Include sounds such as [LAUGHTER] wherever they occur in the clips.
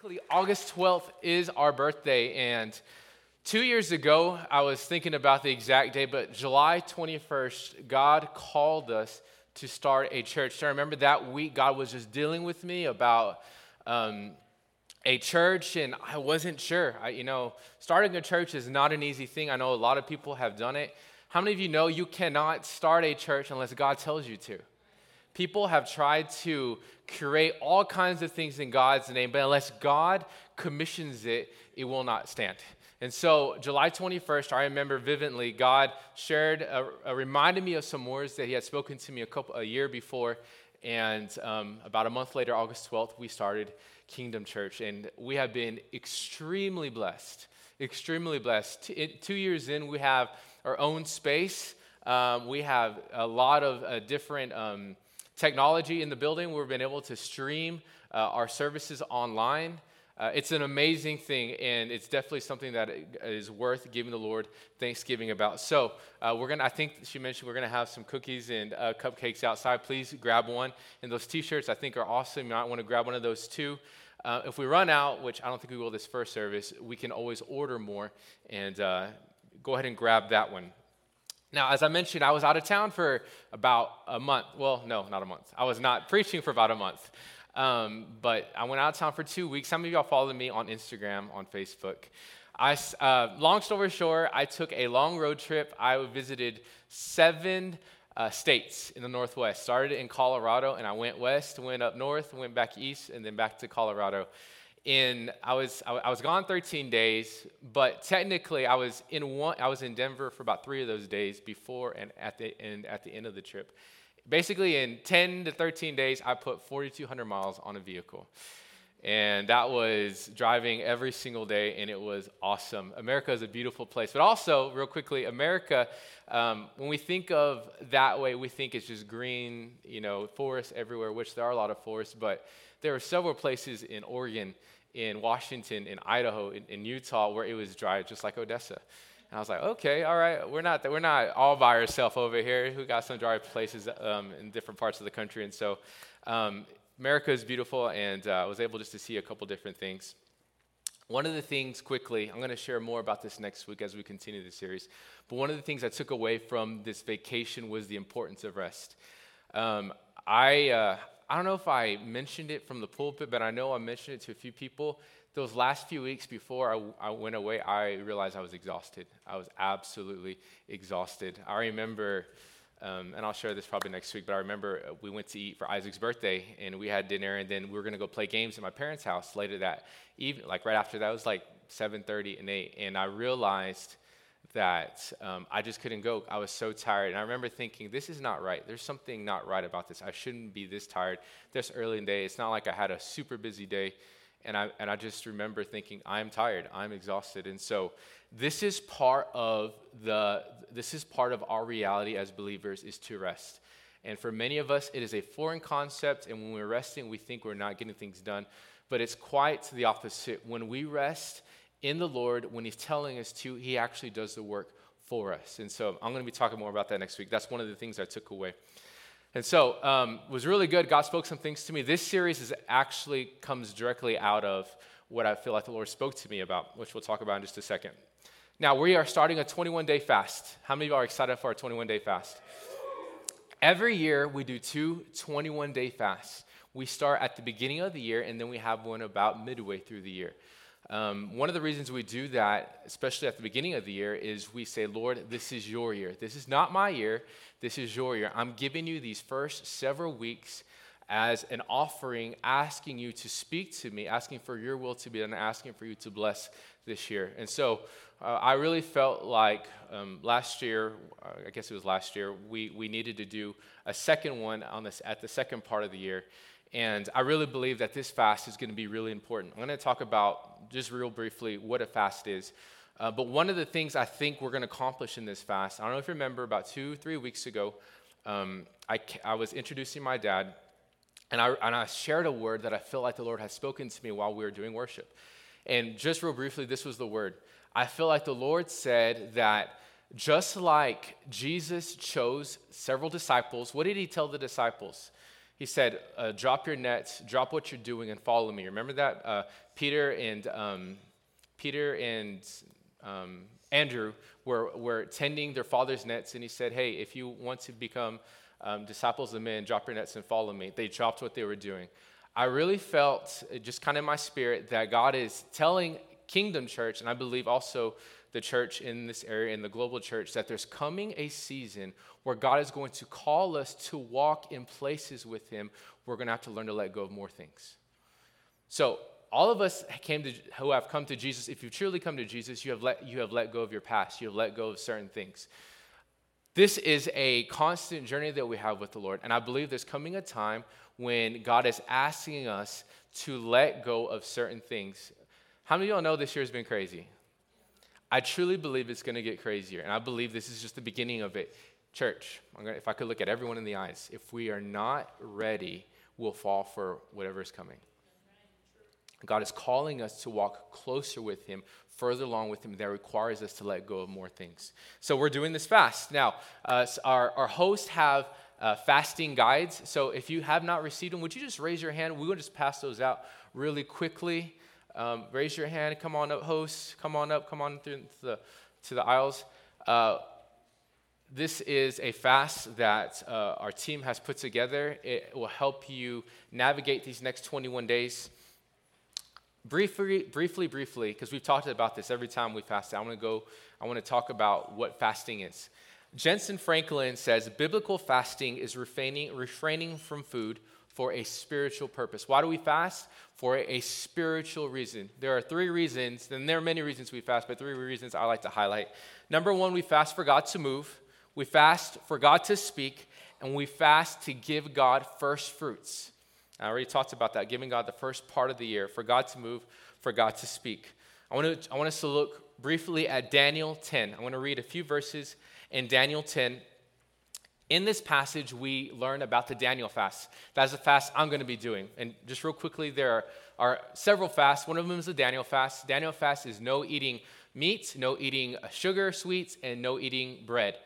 technically, August 12th is our birthday. And two years ago, I was thinking about the exact day, but July 21st, God called us to start a church. So I remember that week, God was just dealing with me about um, a church, and I wasn't sure. I, you know, starting a church is not an easy thing. I know a lot of people have done it. How many of you know you cannot start a church unless God tells you to? People have tried to create all kinds of things in God's name, but unless God commissions it, it will not stand. And so, July 21st, I remember vividly, God shared, a, a reminded me of some words that He had spoken to me a couple a year before. And um, about a month later, August 12th, we started Kingdom Church, and we have been extremely blessed. Extremely blessed. two years in, we have our own space. Um, we have a lot of uh, different. Um, technology in the building. We've been able to stream uh, our services online. Uh, it's an amazing thing, and it's definitely something that is worth giving the Lord thanksgiving about. So, uh, we're gonna. I think she mentioned we're gonna have some cookies and uh, cupcakes outside. Please grab one. And those T-shirts I think are awesome. You might want to grab one of those too. Uh, if we run out, which I don't think we will this first service, we can always order more and uh, go ahead and grab that one. Now, as I mentioned, I was out of town for about a month. Well, no, not a month. I was not preaching for about a month. Um, but I went out of town for two weeks. Some of y'all followed me on Instagram, on Facebook. I, uh, long story short, I took a long road trip. I visited seven uh, states in the Northwest. Started in Colorado, and I went west, went up north, went back east, and then back to Colorado in I was I was gone 13 days, but technically I was in one I was in Denver for about three of those days before and at the end at the end of the trip. Basically, in 10 to 13 days, I put 4,200 miles on a vehicle. And that was driving every single day, and it was awesome. America is a beautiful place. But also, real quickly, America, um, when we think of that way, we think it's just green, you know, forests everywhere, which there are a lot of forests, but there are several places in Oregon in Washington, in Idaho, in, in Utah, where it was dry, just like Odessa. And I was like, okay, all right, we're not, we're not all by ourselves over here. We got some dry places um, in different parts of the country. And so um, America is beautiful, and uh, I was able just to see a couple different things. One of the things, quickly, I'm going to share more about this next week as we continue the series. But one of the things I took away from this vacation was the importance of rest. Um, I, uh, I don't know if I mentioned it from the pulpit, but I know I mentioned it to a few people. Those last few weeks before I, I went away, I realized I was exhausted. I was absolutely exhausted. I remember, um, and I'll share this probably next week, but I remember uh, we went to eat for Isaac's birthday, and we had dinner, and then we were going to go play games at my parents' house later that evening. Like right after that, it was like 7:30 and 8, and I realized – that um, I just couldn't go. I was so tired. And I remember thinking, this is not right. There's something not right about this. I shouldn't be this tired this early in the day. It's not like I had a super busy day. And I, and I just remember thinking, I'm tired. I'm exhausted. And so this is part of the this is part of our reality as believers is to rest. And for many of us, it is a foreign concept. And when we're resting, we think we're not getting things done. But it's quite the opposite. When we rest, in the Lord, when He's telling us to, He actually does the work for us. And so I'm going to be talking more about that next week. That's one of the things I took away. And so um, was really good. God spoke some things to me. This series is actually comes directly out of what I feel like the Lord spoke to me about, which we'll talk about in just a second. Now, we are starting a 21 day fast. How many of you are excited for our 21 day fast? Every year, we do two 21 day fasts. We start at the beginning of the year, and then we have one about midway through the year. Um, one of the reasons we do that, especially at the beginning of the year, is we say, Lord, this is your year. This is not my year. This is your year. I'm giving you these first several weeks as an offering, asking you to speak to me, asking for your will to be done, asking for you to bless this year. And so uh, I really felt like um, last year, uh, I guess it was last year, we, we needed to do a second one on this at the second part of the year. And I really believe that this fast is going to be really important. I'm going to talk about, just real briefly, what a fast is. Uh, but one of the things I think we're going to accomplish in this fast, I don't know if you remember, about two, three weeks ago, um, I, I was introducing my dad, and I, and I shared a word that I feel like the Lord has spoken to me while we were doing worship. And just real briefly, this was the word. I feel like the Lord said that just like Jesus chose several disciples, what did he tell the disciples? He said, uh, Drop your nets, drop what you're doing, and follow me. Remember that? Uh, Peter and, um, Peter and um, Andrew were, were tending their father's nets, and he said, Hey, if you want to become um, disciples of men, drop your nets and follow me. They dropped what they were doing. I really felt, uh, just kind of in my spirit, that God is telling Kingdom Church, and I believe also the church in this area, in the global church, that there's coming a season where God is going to call us to walk in places with Him. We're going to have to learn to let go of more things. So, all of us came to, who have come to Jesus, if you've truly come to Jesus, you have, let, you have let go of your past. You have let go of certain things. This is a constant journey that we have with the Lord. And I believe there's coming a time when God is asking us to let go of certain things. How many of y'all know this year has been crazy? I truly believe it's going to get crazier. And I believe this is just the beginning of it. Church, gonna, if I could look at everyone in the eyes, if we are not ready, we'll fall for whatever is coming. God is calling us to walk closer with Him, further along with Him. That requires us to let go of more things. So we're doing this fast. Now, uh, our, our hosts have uh, fasting guides. So if you have not received them, would you just raise your hand? We will just pass those out really quickly. Um, raise your hand. Come on up, hosts. Come on up. Come on through the, to the aisles. Uh, this is a fast that uh, our team has put together. It will help you navigate these next 21 days. Briefly, briefly, briefly, because we've talked about this every time we fast. I want to go. I want to talk about what fasting is. Jentezen Franklin says biblical fasting is refraining, refraining from food for a spiritual purpose. Why do we fast? For a spiritual reason. There are three reasons, and there are many reasons we fast, but three reasons I like to highlight. Number one, we fast for God to move, we fast for God to speak, and we fast to give God first fruits. I already talked about that, giving God the first part of the year, for God to move, for God to speak. I want, to, I want us to look briefly at Daniel 10. I want to read a few verses in Daniel 10. In this passage, we learn about the Daniel fast. That's a fast I'm going to be doing. And just real quickly, there are, several fasts. One of them is the Daniel fast. Daniel fast is no eating meat, no eating sugar, sweets, and no eating bread.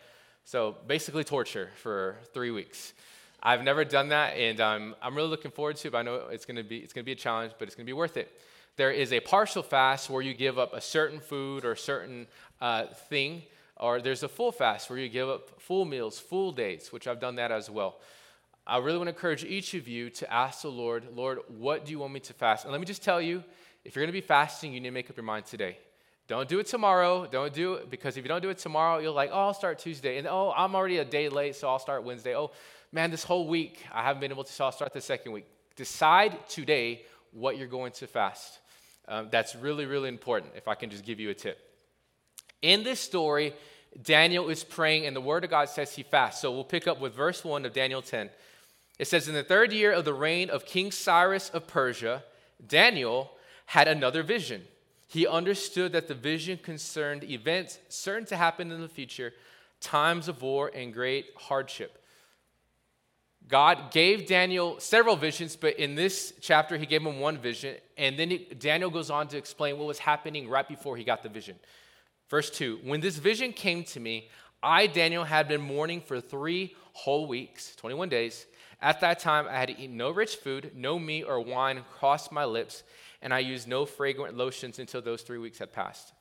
So basically, torture for three weeks. I've never done that, and I'm really looking forward to it. But I know it's going to be it's going to be a challenge, but it's going to be worth it. There is a partial fast where you give up a certain food or a certain uh, thing or there's a full fast where you give up full meals, full days, which I've done that as well. I really want to encourage each of you to ask the Lord, Lord, what do you want me to fast? And let me just tell you, if you're going to be fasting, you need to make up your mind today. Don't do it tomorrow. Don't do it because if you don't do it tomorrow, you're like, oh, I'll start Tuesday. And oh, I'm already a day late, so I'll start Wednesday. Oh, man, this whole week I haven't been able to, so I'll start the second week. Decide today what you're going to fast. Um, that's really, really important, if I can just give you a tip. In this story, Daniel is praying, and the word of God says he fasts. So we'll pick up with verse 1 of Daniel 10. It says, In the third year of the reign of King Cyrus of Persia, Daniel had another vision. He understood that the vision concerned events certain to happen in the future, times of war and great hardship. God gave Daniel several visions, but in this chapter, he gave him one vision. And then he, Daniel goes on to explain what was happening right before he got the vision. Verse 2 When this vision came to me, I, Daniel, had been mourning for three whole weeks, 21 days. At that time, I had eaten no rich food, no meat or wine crossed my lips, and I used no fragrant lotions until those three weeks had passed.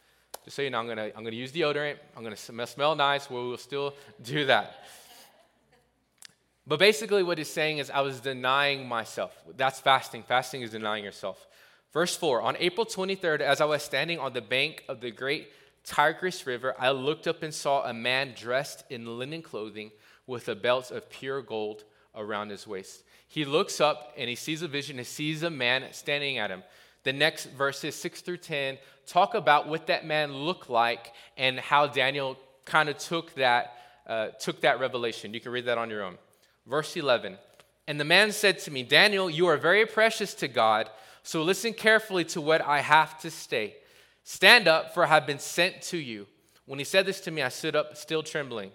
Just so you know, I'm gonna, I'm gonna use deodorant. I'm gonna smell, smell nice. We will still do that. But basically, what he's saying is, I was denying myself. That's fasting. Fasting is denying yourself. Verse 4 On April 23rd, as I was standing on the bank of the great Tigris River, I looked up and saw a man dressed in linen clothing with a belt of pure gold around his waist. He looks up and he sees a vision. He sees a man standing at him. The next verses, 6 through 10, talk about what that man looked like and how Daniel kind of took that, uh, took that revelation. You can read that on your own. Verse 11 And the man said to me, Daniel, you are very precious to God, so listen carefully to what I have to say. Stand up, for I have been sent to you. When he said this to me, I stood up, still trembling.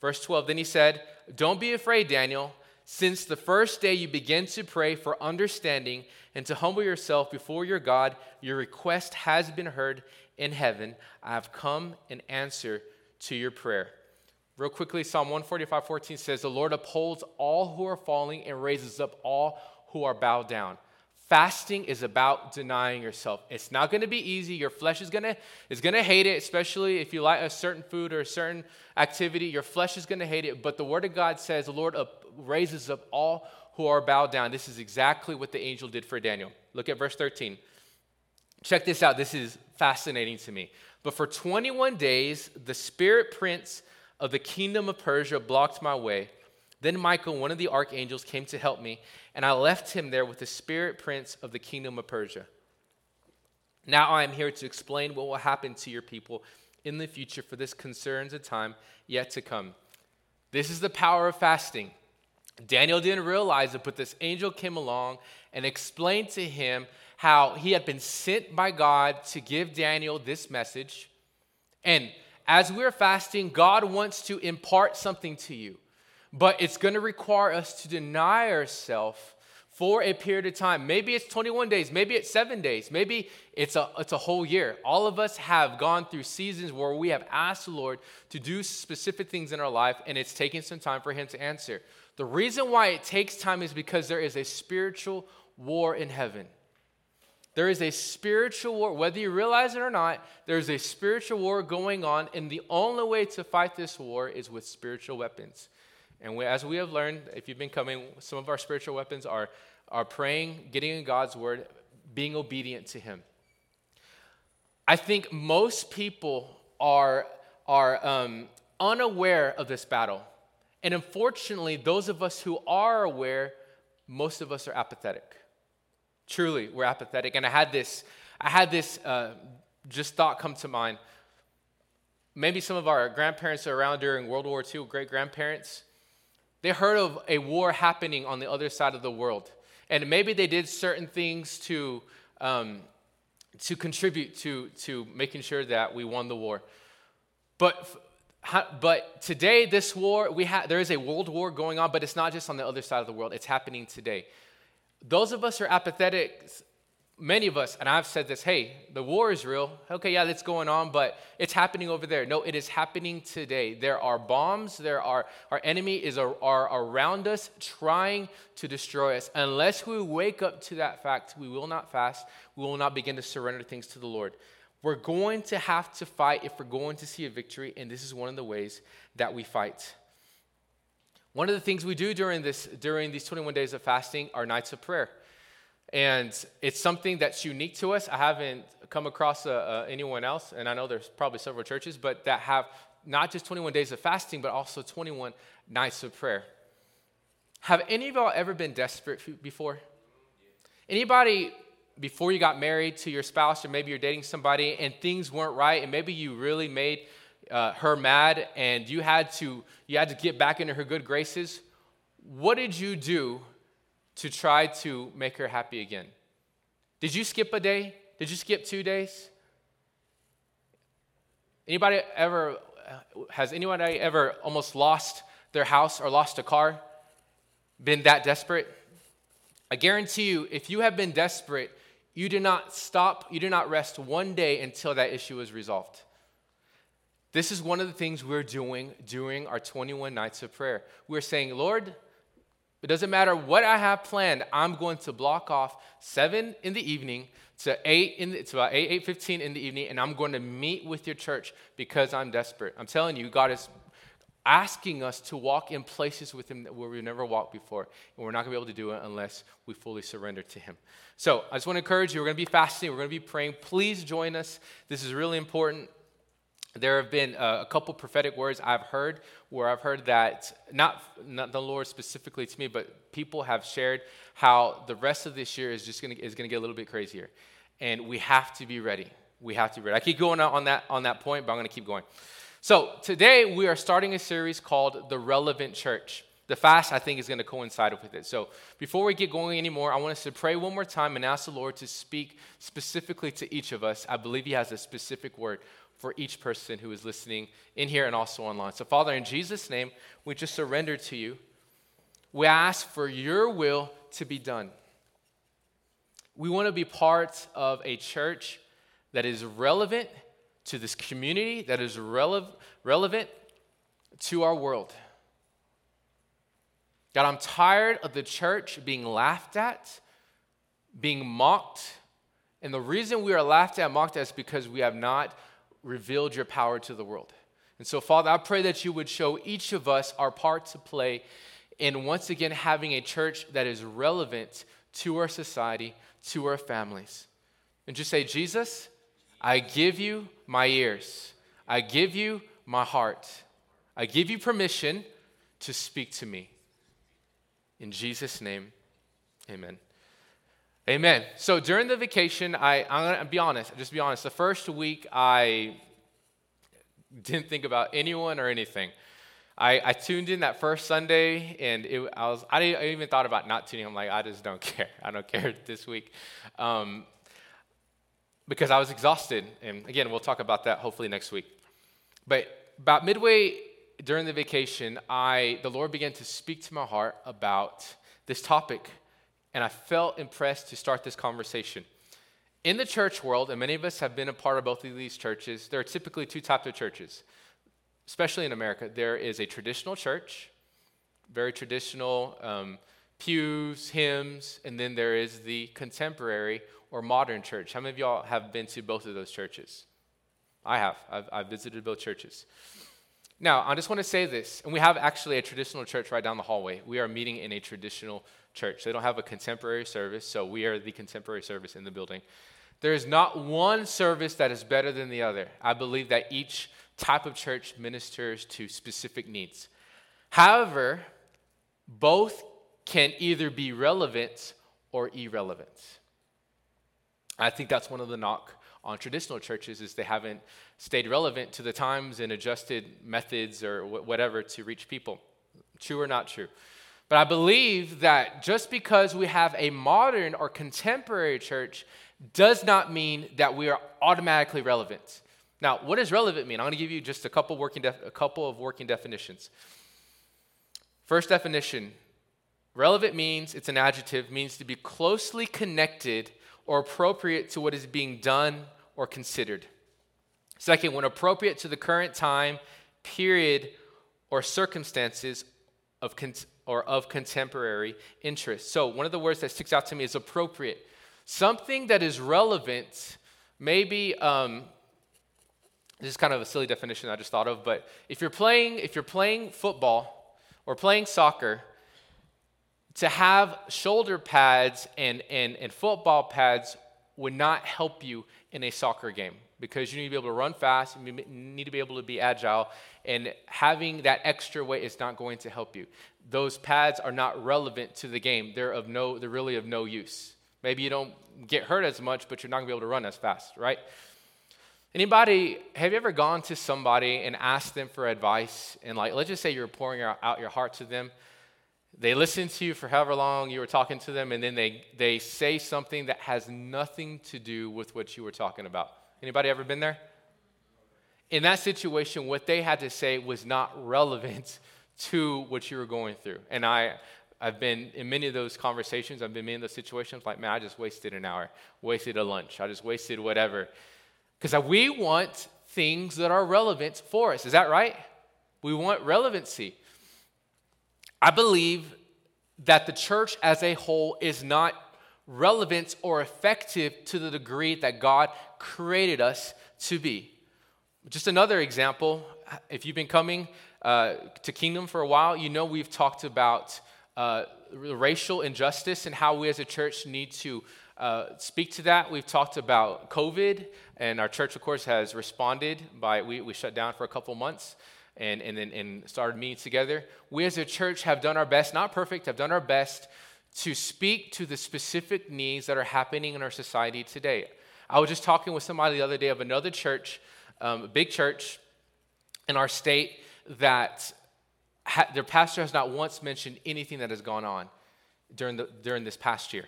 Verse 12 Then he said, Don't be afraid, Daniel. Since the first day you began to pray for understanding and to humble yourself before your God, your request has been heard in heaven. I have come in answer to your prayer. Real quickly, Psalm 145 14 says, The Lord upholds all who are falling and raises up all who are bowed down. Fasting is about denying yourself. It's not going to be easy. Your flesh is going to is going to hate it, especially if you like a certain food or a certain activity. Your flesh is going to hate it, but the word of God says the Lord up, raises up all who are bowed down. This is exactly what the angel did for Daniel. Look at verse 13. Check this out. This is fascinating to me. But for 21 days, the spirit prince of the kingdom of Persia blocked my way. Then Michael, one of the archangels, came to help me, and I left him there with the spirit prince of the kingdom of Persia. Now I am here to explain what will happen to your people in the future, for this concerns a time yet to come. This is the power of fasting. Daniel didn't realize it, but this angel came along and explained to him how he had been sent by God to give Daniel this message. And as we're fasting, God wants to impart something to you, but it's going to require us to deny ourselves for a period of time. Maybe it's 21 days, maybe it's seven days, maybe it's a, it's a whole year. All of us have gone through seasons where we have asked the Lord to do specific things in our life, and it's taken some time for Him to answer. The reason why it takes time is because there is a spiritual war in heaven. There is a spiritual war, whether you realize it or not, there's a spiritual war going on, and the only way to fight this war is with spiritual weapons. And we, as we have learned, if you've been coming, some of our spiritual weapons are, are praying, getting in God's word, being obedient to Him. I think most people are, are um, unaware of this battle. And unfortunately, those of us who are aware, most of us are apathetic. Truly, we're apathetic. And I had this, I had this uh, just thought come to mind. Maybe some of our grandparents are around during World War II, great grandparents. They heard of a war happening on the other side of the world. And maybe they did certain things to, um, to contribute to, to making sure that we won the war. But, but today, this war, we ha- there is a world war going on, but it's not just on the other side of the world, it's happening today those of us who are apathetic, many of us, and I've said this, hey, the war is real. Okay, yeah, that's going on, but it's happening over there. No, it is happening today. There are bombs, there are, our enemy is are, are around us trying to destroy us. Unless we wake up to that fact, we will not fast, we will not begin to surrender things to the Lord. We're going to have to fight if we're going to see a victory, and this is one of the ways that we fight. One of the things we do during, this, during these 21 days of fasting are nights of prayer. And it's something that's unique to us. I haven't come across uh, uh, anyone else, and I know there's probably several churches, but that have not just 21 days of fasting, but also 21 nights of prayer. Have any of y'all ever been desperate before? Anybody before you got married to your spouse, or maybe you're dating somebody and things weren't right, and maybe you really made uh, her mad and you had to you had to get back into her good graces what did you do to try to make her happy again. Did you skip a day? Did you skip two days? Anybody ever has anybody ever almost lost their house or lost a car? Been that desperate? I guarantee you if you have been desperate you do not stop you do not rest one day until that issue is resolved. This is one of the things we're doing during our 21 nights of prayer. We're saying, Lord, it doesn't matter what I have planned. I'm going to block off seven in the evening to eight in the, it's about eight eight fifteen in the evening, and I'm going to meet with your church because I'm desperate. I'm telling you, God is asking us to walk in places with Him where we've never walked before, and we're not going to be able to do it unless we fully surrender to Him. So I just want to encourage you. We're going to be fasting. We're going to be praying. Please join us. This is really important. There have been uh, a couple prophetic words I've heard where I've heard that, not, not the Lord specifically to me, but people have shared how the rest of this year is just to is gonna get a little bit crazier. And we have to be ready. We have to be ready. I keep going on that, on that point, but I'm to keep going. So today we are starting a series called The Relevant Church. The fast, I think, is going to coincide with it. So before we get going anymore, I want us to pray one more time and ask the Lord to speak specifically to each of us. I believe He has a specific word for each person who is listening in here and also online. So, Father, in Jesus' name, we just surrender to you. We ask for your will to be done. We want to be part of a church that is relevant to this community, that is rele- relevant to our world. God, I'm tired of the church being laughed at, being mocked. And the reason we are laughed at, mocked at, is because we have not revealed your power to the world. And so, Father, I pray that you would show each of us our part to play in once again having a church that is relevant to our society, to our families. And just say, Jesus, I give you my ears, I give you my heart, I give you permission to speak to me. In Jesus' name, amen. Amen. So during the vacation, I, I'm going to be honest, just be honest. The first week, I didn't think about anyone or anything. I, I tuned in that first Sunday, and it, I was I, I, even thought about not tuning. I'm like, I just don't [LAUGHS] care. I don't care this week, um, because I was exhausted. And again, we'll talk about that hopefully next week. But about midway during the vacation, I the Lord began to speak to my heart about this topic, and I felt impressed to start this conversation. In the church world, and many of us have been a part of both of these churches, there are typically two types of churches, especially in America. There is a traditional church, very traditional um, pews, hymns, and then there is the contemporary or modern church. How many of y'all have been to both of those churches? I have. I've, I've visited both churches. Now, I just want to say this, and we have actually a traditional church right down the hallway. We are meeting in a traditional church. They don't have a contemporary service, so we are the contemporary service in the building. There is not one service that is better than the other. I believe that each type of church ministers to specific needs. However, both can either be relevant or irrelevant. I think that's one of the knock on traditional churches is they haven't stayed relevant to the times and adjusted methods or whatever to reach people. True or not true? But I believe that just because we have a modern or contemporary church does not mean that we are automatically relevant. Now, what does relevant mean? I'm going to give you just a couple, working def- a couple of working definitions. First definition relevant means, it's an adjective, means to be closely connected or appropriate to what is being done or considered. Second, when appropriate to the current time, period, or circumstances of con- or of contemporary interest. So, one of the words that sticks out to me is appropriate. Something that is relevant, maybe um, this is kind of a silly definition I just thought of, but if you're playing, if you're playing football or playing soccer, to have shoulder pads and, and, and football pads would not help you in a soccer game because you need to be able to run fast, you need to be able to be agile, and having that extra weight is not going to help you. Those pads are not relevant to the game. They're of no, they're really of no use. Maybe you don't get hurt as much, but you're not gonna be able to run as fast, right? Anybody, have you ever gone to somebody and asked them for advice? And like, let's just say you're pouring out your heart to them they listen to you for however long you were talking to them, and then they, they say something that has nothing to do with what you were talking about. Anybody ever been there? In that situation, what they had to say was not relevant [LAUGHS] to what you were going through. And I, I've been in many of those conversations, I've been in those situations like, man, I just wasted an hour, wasted a lunch, I just wasted whatever. Because we want things that are relevant for us. Is that right? We want relevancy. I believe that the church as a whole is not relevant or effective to the degree that God created us to be. Just another example if you've been coming uh, to Kingdom for a while, you know we've talked about uh, racial injustice and how we as a church need to uh, speak to that. We've talked about COVID, and our church, of course, has responded by we, we shut down for a couple months and, and, then and started meeting together. We as a church have done our best, not perfect, have done our best to speak to the specific needs that are happening in our society today. I was just talking with somebody the other day of another church, um, a big church in our state, that ha- their pastor has not once mentioned anything that has gone on during, the, during this past year.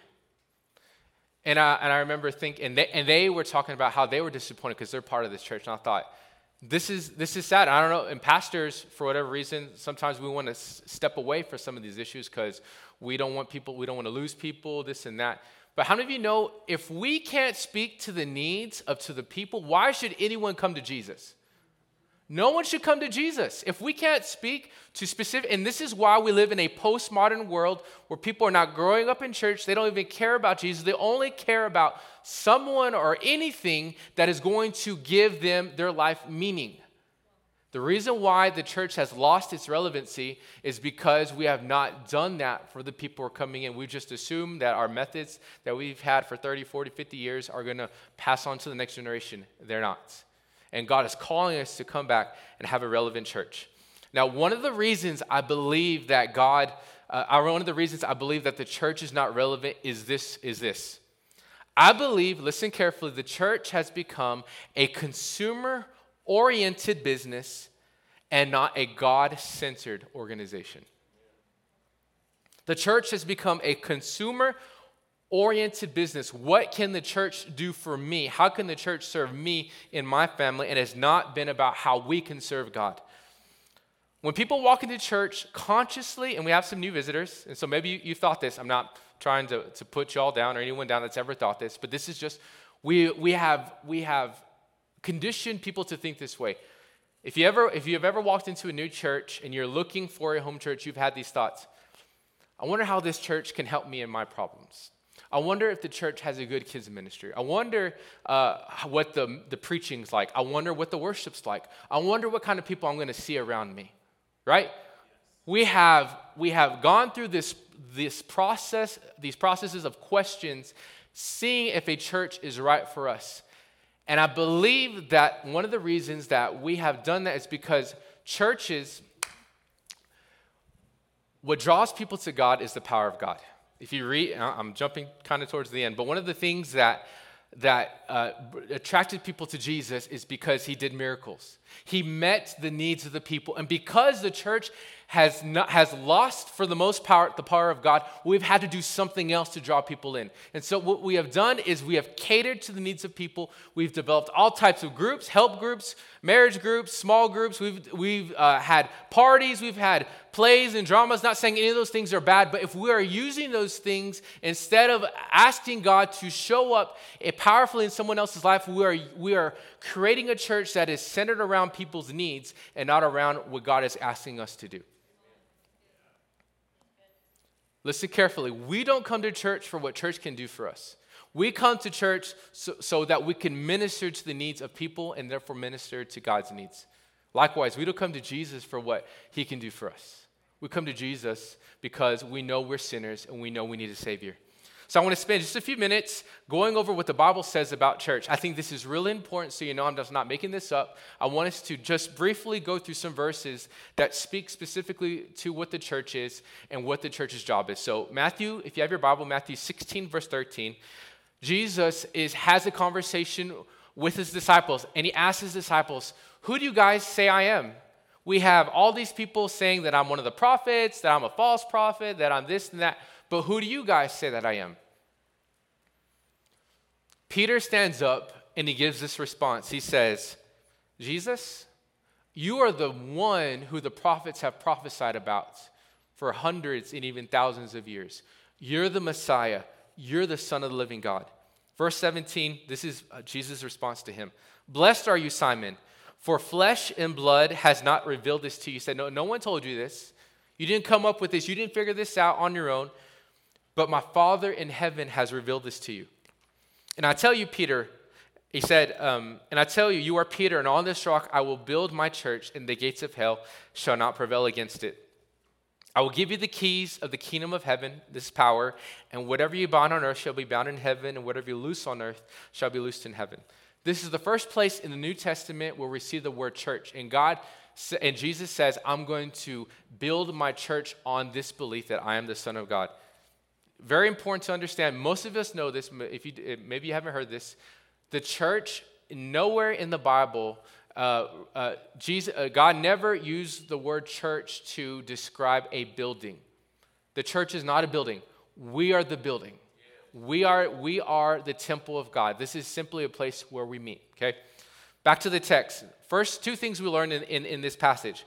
And I, and I remember thinking, and they, and they were talking about how they were disappointed because they're part of this church. And I thought, this is this is sad. I don't know. And pastors, for whatever reason, sometimes we want to s- step away from some of these issues because we don't want people, we don't want to lose people, this and that. But how many of you know if we can't speak to the needs of to the people, why should anyone come to Jesus? No one should come to Jesus. If we can't speak to specific, and this is why we live in a postmodern world where people are not growing up in church, they don't even care about Jesus. They only care about someone or anything that is going to give them their life meaning. The reason why the church has lost its relevancy is because we have not done that for the people who are coming in. We just assume that our methods that we've had for 30, 40, 50 years are going to pass on to the next generation. They're not. And God is calling us to come back and have a relevant church. Now, one of the reasons I believe that God, uh, one of the reasons I believe that the church is not relevant is this, is this. I believe, listen carefully, the church has become a consumer oriented business and not a God centered organization. The church has become a consumer oriented business. What can the church do for me? How can the church serve me in my family? And it's not been about how we can serve God. When people walk into church consciously, and we have some new visitors, and so maybe you, you thought this, I'm not trying to, to put y'all down or anyone down that's ever thought this, but this is just, we, we, have, we have conditioned people to think this way. If you ever if you've ever walked into a new church and you're looking for a home church, you've had these thoughts. I wonder how this church can help me in my problems. I wonder if the church has a good kids ministry. I wonder uh, what the, the preaching's like. I wonder what the worship's like. I wonder what kind of people I'm going to see around me, right? We have, we have gone through this, this process, these processes of questions, seeing if a church is right for us. And I believe that one of the reasons that we have done that is because churches, what draws people to God is the power of God. If you read, I'm jumping kind of towards the end, but one of the things that that uh, attracted people to Jesus is because he did miracles. He met the needs of the people. And because the church has, not, has lost, for the most part, the power of God, we've had to do something else to draw people in. And so, what we have done is we have catered to the needs of people. We've developed all types of groups help groups, marriage groups, small groups. We've, we've uh, had parties, we've had plays and dramas. Not saying any of those things are bad, but if we are using those things instead of asking God to show up eh, powerfully in someone else's life, we are, we are creating a church that is centered around people's needs and not around what God is asking us to do. Listen carefully. We don't come to church for what church can do for us. We come to church so, so, that we can minister to the needs of people and therefore minister to God's needs. Likewise, we don't come to Jesus for what he can do for us. We come to Jesus because we know we're sinners and we know we need a Savior. So I want to spend just a few minutes going over what the Bible says about church. I think this is really important so you know I'm just not making this up. I want us to just briefly go through some verses that speak specifically to what the church is and what the church's job is. So Matthew, if you have your Bible, Matthew 16 verse 13, Jesus is has a conversation with his disciples and he asks his disciples, "Who do you guys say I am?" We have all these people saying that I'm one of the prophets, that I'm a false prophet, that I'm this and that. But who do you guys say that I am? Peter stands up and he gives this response. He says, Jesus, you are the one who the prophets have prophesied about for hundreds and even thousands of years. You're the Messiah. You're the Son of the living God. Verse 17, this is uh, Jesus' response to him Blessed are you, Simon, for flesh and blood has not revealed this to you. He said, No, no one told you this. You didn't come up with this. You didn't figure this out on your own. But my Father in heaven has revealed this to you. And I tell you, Peter, he said, um, And I tell you, you are Peter, and on this rock I will build my church, and the gates of hell shall not prevail against it. I will give you the keys of the kingdom of heaven, this power, and whatever you bind on earth shall be bound in heaven, and whatever you loose on earth shall be loosed in heaven. This is the first place in the New Testament where we see the word church. And God and Jesus says, I'm going to build my church on this belief that I am the Son of God. Very important to understand. Most of us know this. If you maybe you haven't heard this, the church nowhere in the Bible, uh, uh, Jesus, uh, God never used the word church to describe a building. The church is not a building. We are the building. We are we are the temple of God. This is simply a place where we meet. Okay. Back to the text. First, two things we learned in, in, in this passage.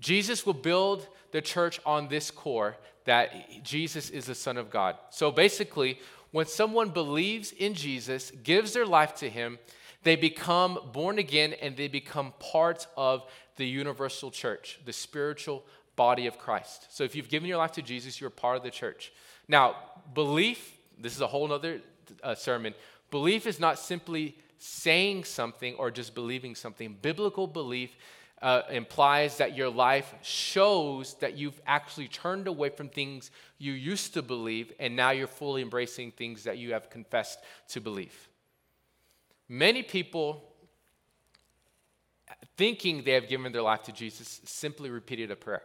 Jesus will build the church on this core that Jesus is the Son of God. So basically, when someone believes in Jesus, gives their life to Him, they become born again and they become part of the universal church, the spiritual body of Christ. So if you've given your life to Jesus, you're part of the church. Now, belief, this is a whole other uh, sermon. Belief is not simply saying something or just believing something. Biblical belief uh, implies that your life shows that you've actually turned away from things you used to believe and now you're fully embracing things that you have confessed to believe. Many people, thinking they have given their life to Jesus, simply repeated a prayer.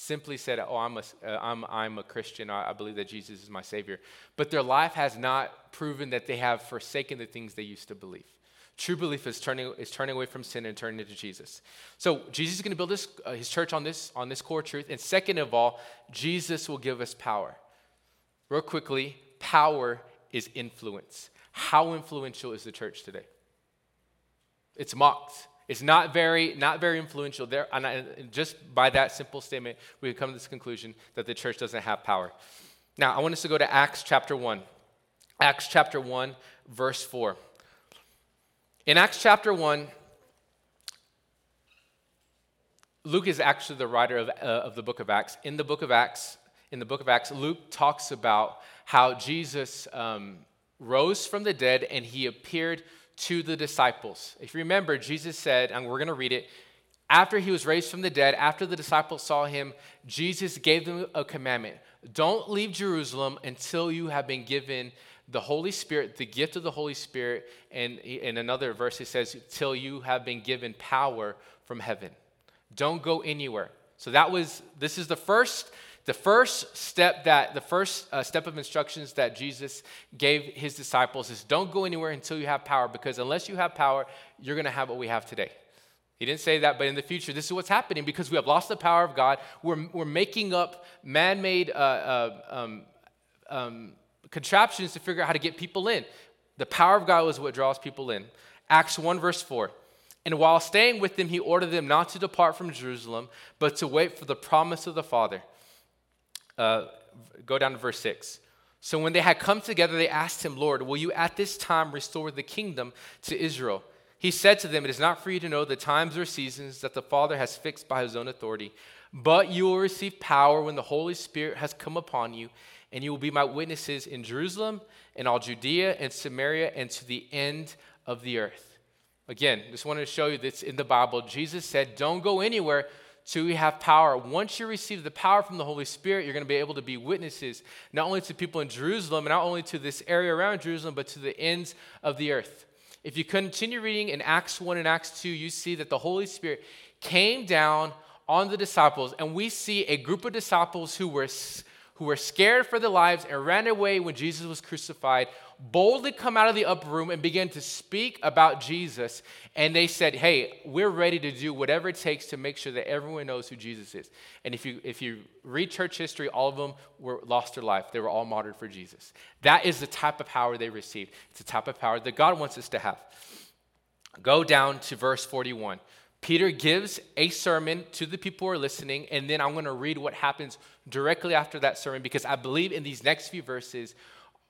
Simply said, Oh, I'm a, uh, I'm, I'm a Christian. I, I believe that Jesus is my Savior. But their life has not proven that they have forsaken the things they used to believe. True belief is turning, is turning away from sin and turning to Jesus. So Jesus is going to build his, uh, his church on this, on this core truth. And second of all, Jesus will give us power. Real quickly, power is influence. How influential is the church today? It's mocked. It's not very, not very influential. There, and just by that simple statement, we come to this conclusion that the church doesn't have power. Now, I want us to go to Acts chapter 1. Acts chapter 1, verse 4. In Acts chapter 1, Luke is actually the writer of, uh, of the book of Acts. In the book of Acts, in the book of Acts, Luke talks about how Jesus um, rose from the dead and he appeared to the disciples. If you remember, Jesus said, and we're going to read it, after he was raised from the dead, after the disciples saw him, Jesus gave them a commandment don't leave Jerusalem until you have been given the Holy Spirit, the gift of the Holy Spirit, and in another verse he says, till you have been given power from heaven. Don't go anywhere. So that was, this is the first, the first step that, the first uh, step of instructions that Jesus gave his disciples is don't go anywhere until you have power, because unless you have power, you're going to have what we have today. He didn't say that, but in the future, this is what's happening because we have lost the power of God. We're, we're making up man made uh, uh, um, um, contraptions to figure out how to get people in. The power of God was what draws people in. Acts 1, verse 4. And while staying with them, he ordered them not to depart from Jerusalem, but to wait for the promise of the Father. Uh, go down to verse 6. So when they had come together, they asked him, Lord, will you at this time restore the kingdom to Israel? He said to them, It is not for you to know the times or seasons that the Father has fixed by his own authority, but you will receive power when the Holy Spirit has come upon you and you will be my witnesses in Jerusalem and all Judea and Samaria and to the end of the earth. Again, just wanted to show you this in the Bible. Jesus said, Don't go anywhere till you have power. Once you receive the power from the Holy Spirit, you're going to be able to be witnesses, not only to people in Jerusalem, not only to this area around Jerusalem, but to the ends of the earth. If you continue reading in Acts 1 and Acts 2, you see that the Holy Spirit came down on the disciples, and we see a group of disciples who were who were scared for their lives and ran away when Jesus was crucified, boldly come out of the upper room and began to speak about Jesus. And they said, Hey, we're ready to do whatever it takes to make sure that everyone knows who Jesus is. And if you, if you read church history, all of them were lost their life. They were all martyred for Jesus. That is the type of power they received. It's the type of power that God wants us to have. Go down to verse 41. Peter gives a sermon to the people who are listening, and then I'm going to read what happens directly after that sermon because I believe in these next few verses,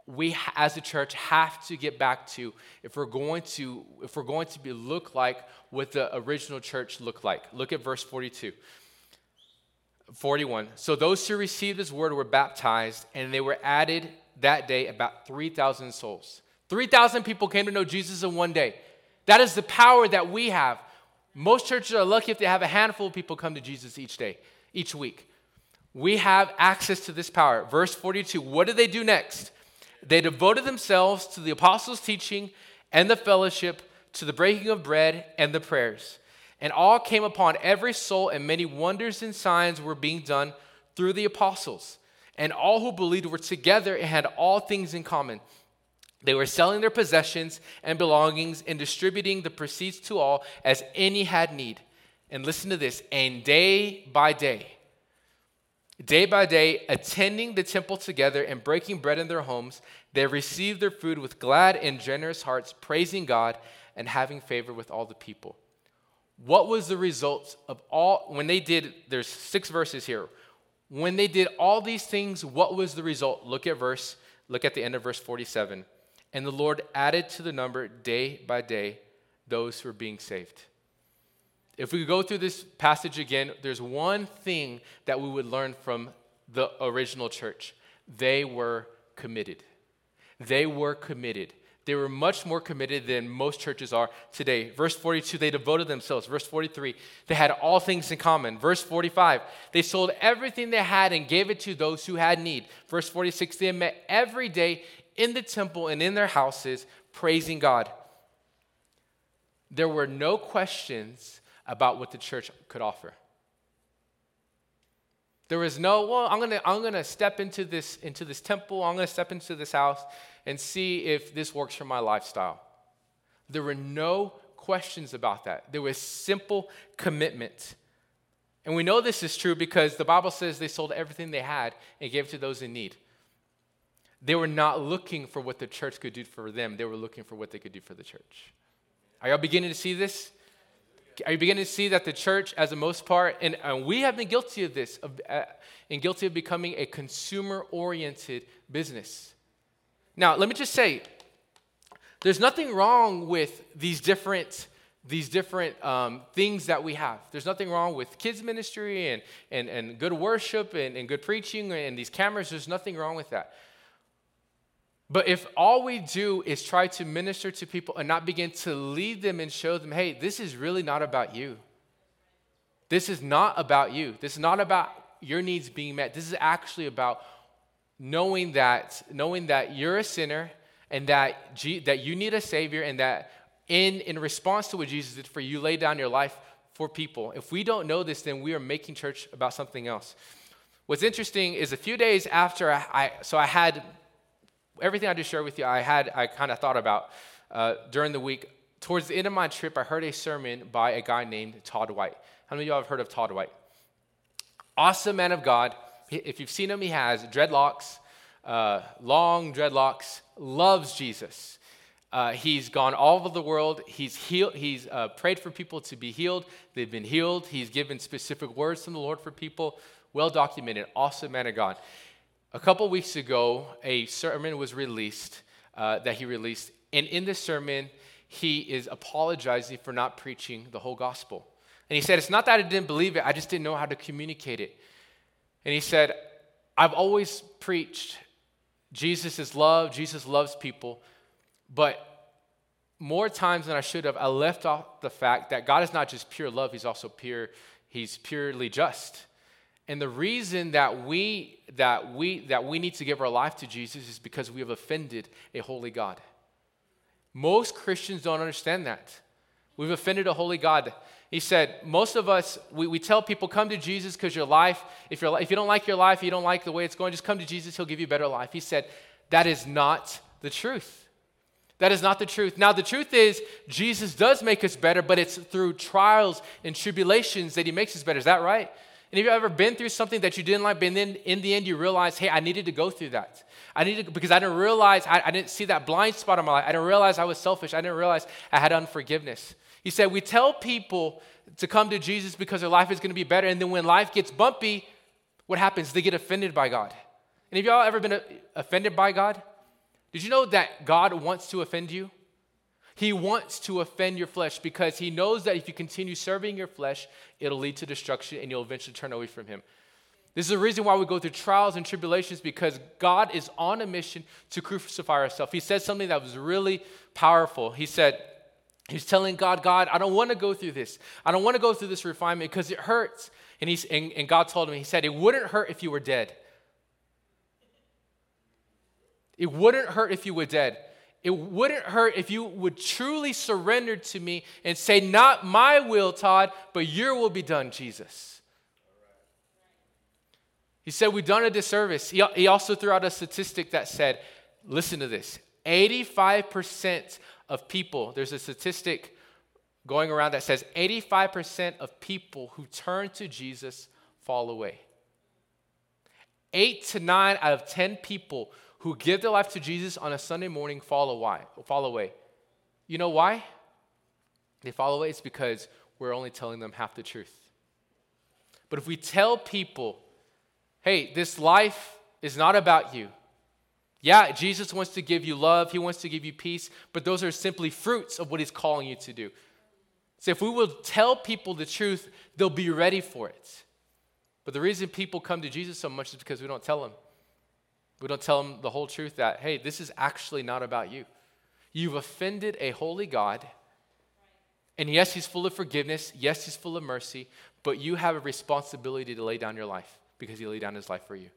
we as a church have to get back to if we're going to if we're going to be look like what the original church looked like. Look at verse 42. 41. So those who received his word were baptized, and they were added that day about 3,000 souls. 3,000 people came to know Jesus in one day. That is the power that we have. Most churches are lucky if they have a handful of people come to Jesus each day, each week. We have access to this power. Verse 42 What did they do next? They devoted themselves to the apostles' teaching and the fellowship, to the breaking of bread and the prayers. And all came upon every soul, and many wonders and signs were being done through the apostles. And all who believed were together and had all things in common. They were selling their possessions and belongings and distributing the proceeds to all as any had need. And listen to this and day by day, day by day, attending the temple together and breaking bread in their homes, they received their food with glad and generous hearts, praising God and having favor with all the people. What was the result of all, when they did, there's six verses here. When they did all these things, what was the result? Look at verse, look at the end of verse 47. And the Lord added to the number day by day those who are being saved. If we go through this passage again, there's one thing that we would learn from the original church they were committed. They were committed. They were much more committed than most churches are today. Verse 42, they devoted themselves. Verse 43, they had all things in common. Verse 45, they sold everything they had and gave it to those who had need. Verse 46, they met every day in the temple and in their houses, praising God. There were no questions about what the church could offer. There was no, well, I'm gonna, I'm gonna step into this, into this temple, I'm gonna step into this house and see if this works for my lifestyle. There were no questions about that. There was simple commitment. And we know this is true because the Bible says they sold everything they had and gave to those in need. They were not looking for what the church could do for them, they were looking for what they could do for the church. Are y'all beginning to see this? Are you beginning to see that the church, as the most part, and, and we have been guilty of this, of, uh, and guilty of becoming a consumer oriented business? Now, let me just say, there's nothing wrong with these different these different um, things that we have. There's nothing wrong with kids ministry and, and, and good worship and, and good preaching and these cameras. There's nothing wrong with that. But if all we do is try to minister to people and not begin to lead them and show them, hey, this is really not about you. This is not about you. This is not about your needs being met. This is actually about knowing that, knowing that you're a sinner and that, G, that you need a Savior and that in, in response to what Jesus did for you, lay down your life for people. If we don't know this, then we are making church about something else. What's interesting is a few days after I, I so I had everything I just shared with you, I had, I kind of thought about uh, during the week. Towards the end of my trip, I heard a sermon by a guy named Todd White. How many of y'all have heard of Todd White? Awesome man of God if you've seen him, he has dreadlocks, uh, long dreadlocks, loves Jesus. Uh, he's gone all over the world. He's, healed, he's uh, prayed for people to be healed. They've been healed. He's given specific words from the Lord for people. Well documented. Awesome man of God. A couple weeks ago, a sermon was released uh, that he released. And in this sermon, he is apologizing for not preaching the whole gospel. And he said, It's not that I didn't believe it, I just didn't know how to communicate it. And he said, I've always preached Jesus is love, Jesus loves people, but more times than I should have, I left off the fact that God is not just pure love, He's also pure, He's purely just. And the reason that we that we that we need to give our life to Jesus is because we have offended a holy God. Most Christians don't understand that. We've offended a holy God. He said, most of us, we, we tell people, come to Jesus because your life, if, you're, if you don't like your life, you don't like the way it's going, just come to Jesus, he'll give you a better life. He said, that is not the truth. That is not the truth. Now, the truth is, Jesus does make us better, but it's through trials and tribulations that he makes us better. Is that right? And have you ever been through something that you didn't like, but then in the end you realize, hey, I needed to go through that. I needed to, because I didn't realize, I, I didn't see that blind spot in my life. I didn't realize I was selfish. I didn't realize I had unforgiveness. He said, We tell people to come to Jesus because their life is going to be better. And then when life gets bumpy, what happens? They get offended by God. And have y'all ever been uh, offended by God? Did you know that God wants to offend you? He wants to offend your flesh because he knows that if you continue serving your flesh, it'll lead to destruction and you'll eventually turn away from him. This is the reason why we go through trials and tribulations because God is on a mission to crucify ourselves. He said something that was really powerful. He said, He's telling God, God, I don't want to go through this. I don't want to go through this refinement because it hurts. And, he's, and, and God told him, He said, It wouldn't hurt if you were dead. It wouldn't hurt if you were dead. It wouldn't hurt if you would truly surrender to me and say, Not my will, Todd, but your will be done, Jesus. He said, We've done a disservice. He, also threw out a statistic that said, Listen to this 85% of people, there's a statistic going around that says 85% of people who turn to Jesus fall away. Eight to nine out of 10 people who give their life to Jesus on a Sunday morning fall away. Fall away. You know why? They fall away. It's because we're only telling them half the truth. But if we tell people, hey, this life is not about you, Yeah, Jesus wants to give you love, He wants to give you peace, but those are simply fruits of what He's calling you to do. So if we will tell people the truth, they'll be ready for it. But the reason people come to Jesus so much is because we don't tell them. We don't tell them the whole truth that, hey, this is actually not about you. You've offended a holy God. And yes, He's full of forgiveness. Yes, He's full of mercy. But you have a responsibility to lay down your life because He laid down His life for you.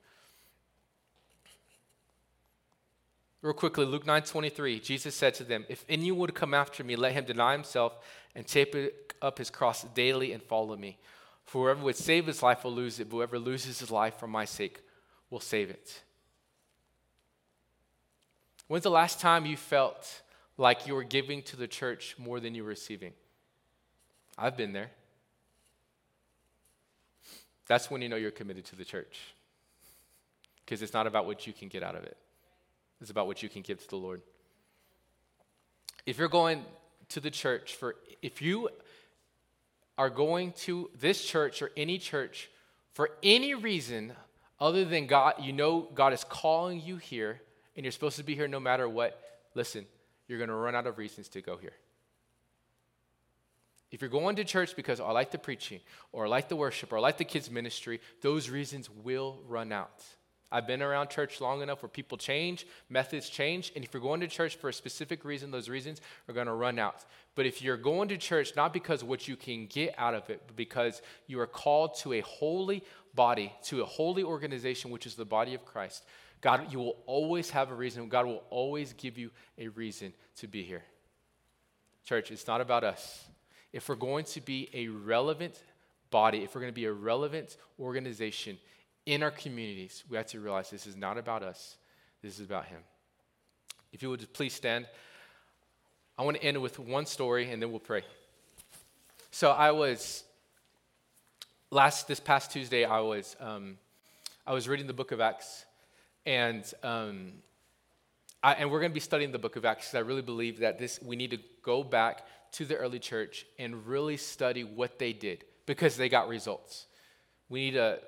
Real quickly, Luke 9 23, Jesus said to them, If anyone would come after me, let him deny himself and take up his cross daily and follow me. For whoever would save his life will lose it, but whoever loses his life for my sake will save it. When's the last time you felt like you were giving to the church more than you were receiving? I've been there. That's when you know you're committed to the church. Because it's not about what you can get out of it. It's about what you can give to the Lord. If you're going to the church for, if you are going to this church or any church for any reason other than God, you know God is calling you here and you're supposed to be here no matter what, listen, you're going to run out of reasons to go here. If you're going to church because oh, I like the preaching, or I like the worship, or I like the kids' ministry, those reasons will run out. I've been around church long enough where people change, methods change, and if you're going to church for a specific reason, those reasons are going to run out. But if you're going to church not because what you can get out of it, but because you are called to a holy body, to a holy organization, which is the body of Christ, God, you will always have a reason. God will always give you a reason to be here. Church, it's not about us. If we're going to be a relevant body, if we're going to be a relevant organization, in our communities, we have to realize this is not about us, this is about Him. If you would please stand, I want to end with one story and then we'll pray. So I was last this past Tuesday. I was um, I was reading the Book of Acts, and um, I, and we're going to be studying the Book of Acts because I really believe that this we need to go back to the early church and really study what they did because they got results. We need to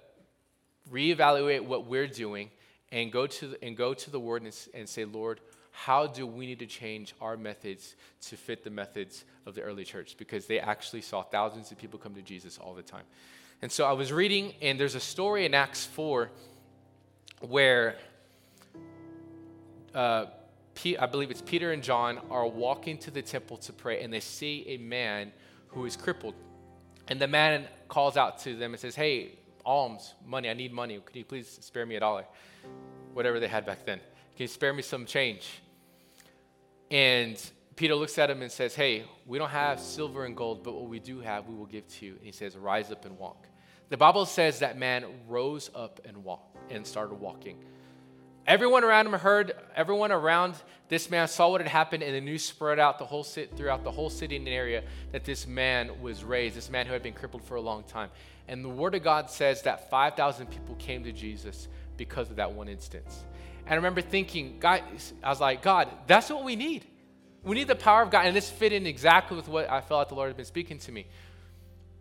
reevaluate what we're doing and go to the, and go to the word and, and say lord how do we need to change our methods to fit the methods of the early church because they actually saw thousands of people come to jesus all the time and so i was reading and there's a story in acts 4 where uh, I believe it's Peter and John are walking to the temple to pray, and they see a man who is crippled. And the man calls out to them and says, Hey, alms, money. I need money. Could you please spare me a dollar? Whatever they had back then. Can you spare me some change? And Peter looks at him and says, Hey, we don't have silver and gold, but what we do have, we will give to you. And he says, Rise up and walk. The Bible says that man rose up and walked and started walking. Everyone around him heard, everyone around this man saw what had happened, and the news spread out the whole city, throughout the whole city and area that this man was raised, this man who had been crippled for a long time. And the Word of God says that 5,000 people came to Jesus because of that one instance. And I remember thinking, God, I was like, God, that's what we need. We need the power of God. And this fit in exactly with what I felt like the Lord had been speaking to me.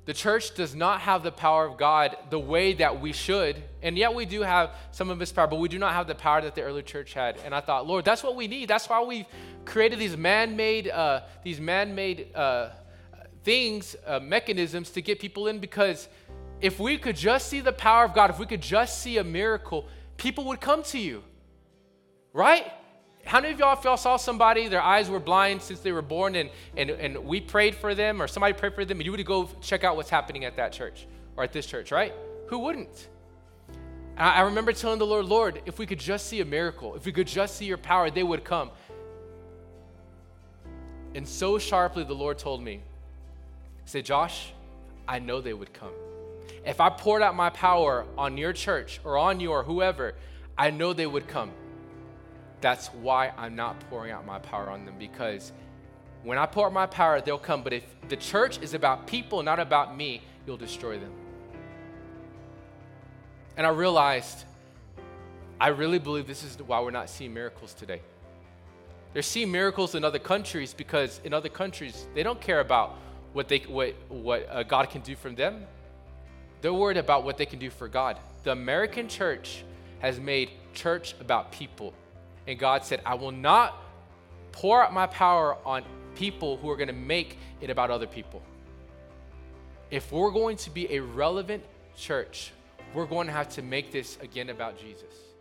The church does not have the power of God the way that we should. And yet we do have some of his power, but we do not have the power that the early church had. And I thought, Lord, that's what we need. That's why we've created these man-made, uh, these man-made uh, things, uh, mechanisms to get people in because if we could just see the power of God, if we could just see a miracle, people would come to you. Right? How many of y'all, if y'all saw somebody, their eyes were blind since they were born, and, and, and we prayed for them, or somebody prayed for them, and you would go check out what's happening at that church or at this church, right? Who wouldn't? I, I remember telling the Lord, Lord, if we could just see a miracle, if we could just see your power, they would come. And so sharply, the Lord told me, Say, Josh, I know they would come. If I poured out my power on your church or on you or whoever, I know they would come. That's why I'm not pouring out my power on them because when I pour out my power, they'll come. But if the church is about people, not about me, you'll destroy them. And I realized, I really believe this is why we're not seeing miracles today. They're seeing miracles in other countries because in other countries, they don't care about what, they, what, what uh, God can do from them. They're worried about what they can do for God. The American church has made church about people And God said, I will not pour out my power on people who are going to make it about other people. If we're going to be a relevant church, we're going to have to make this again about Jesus.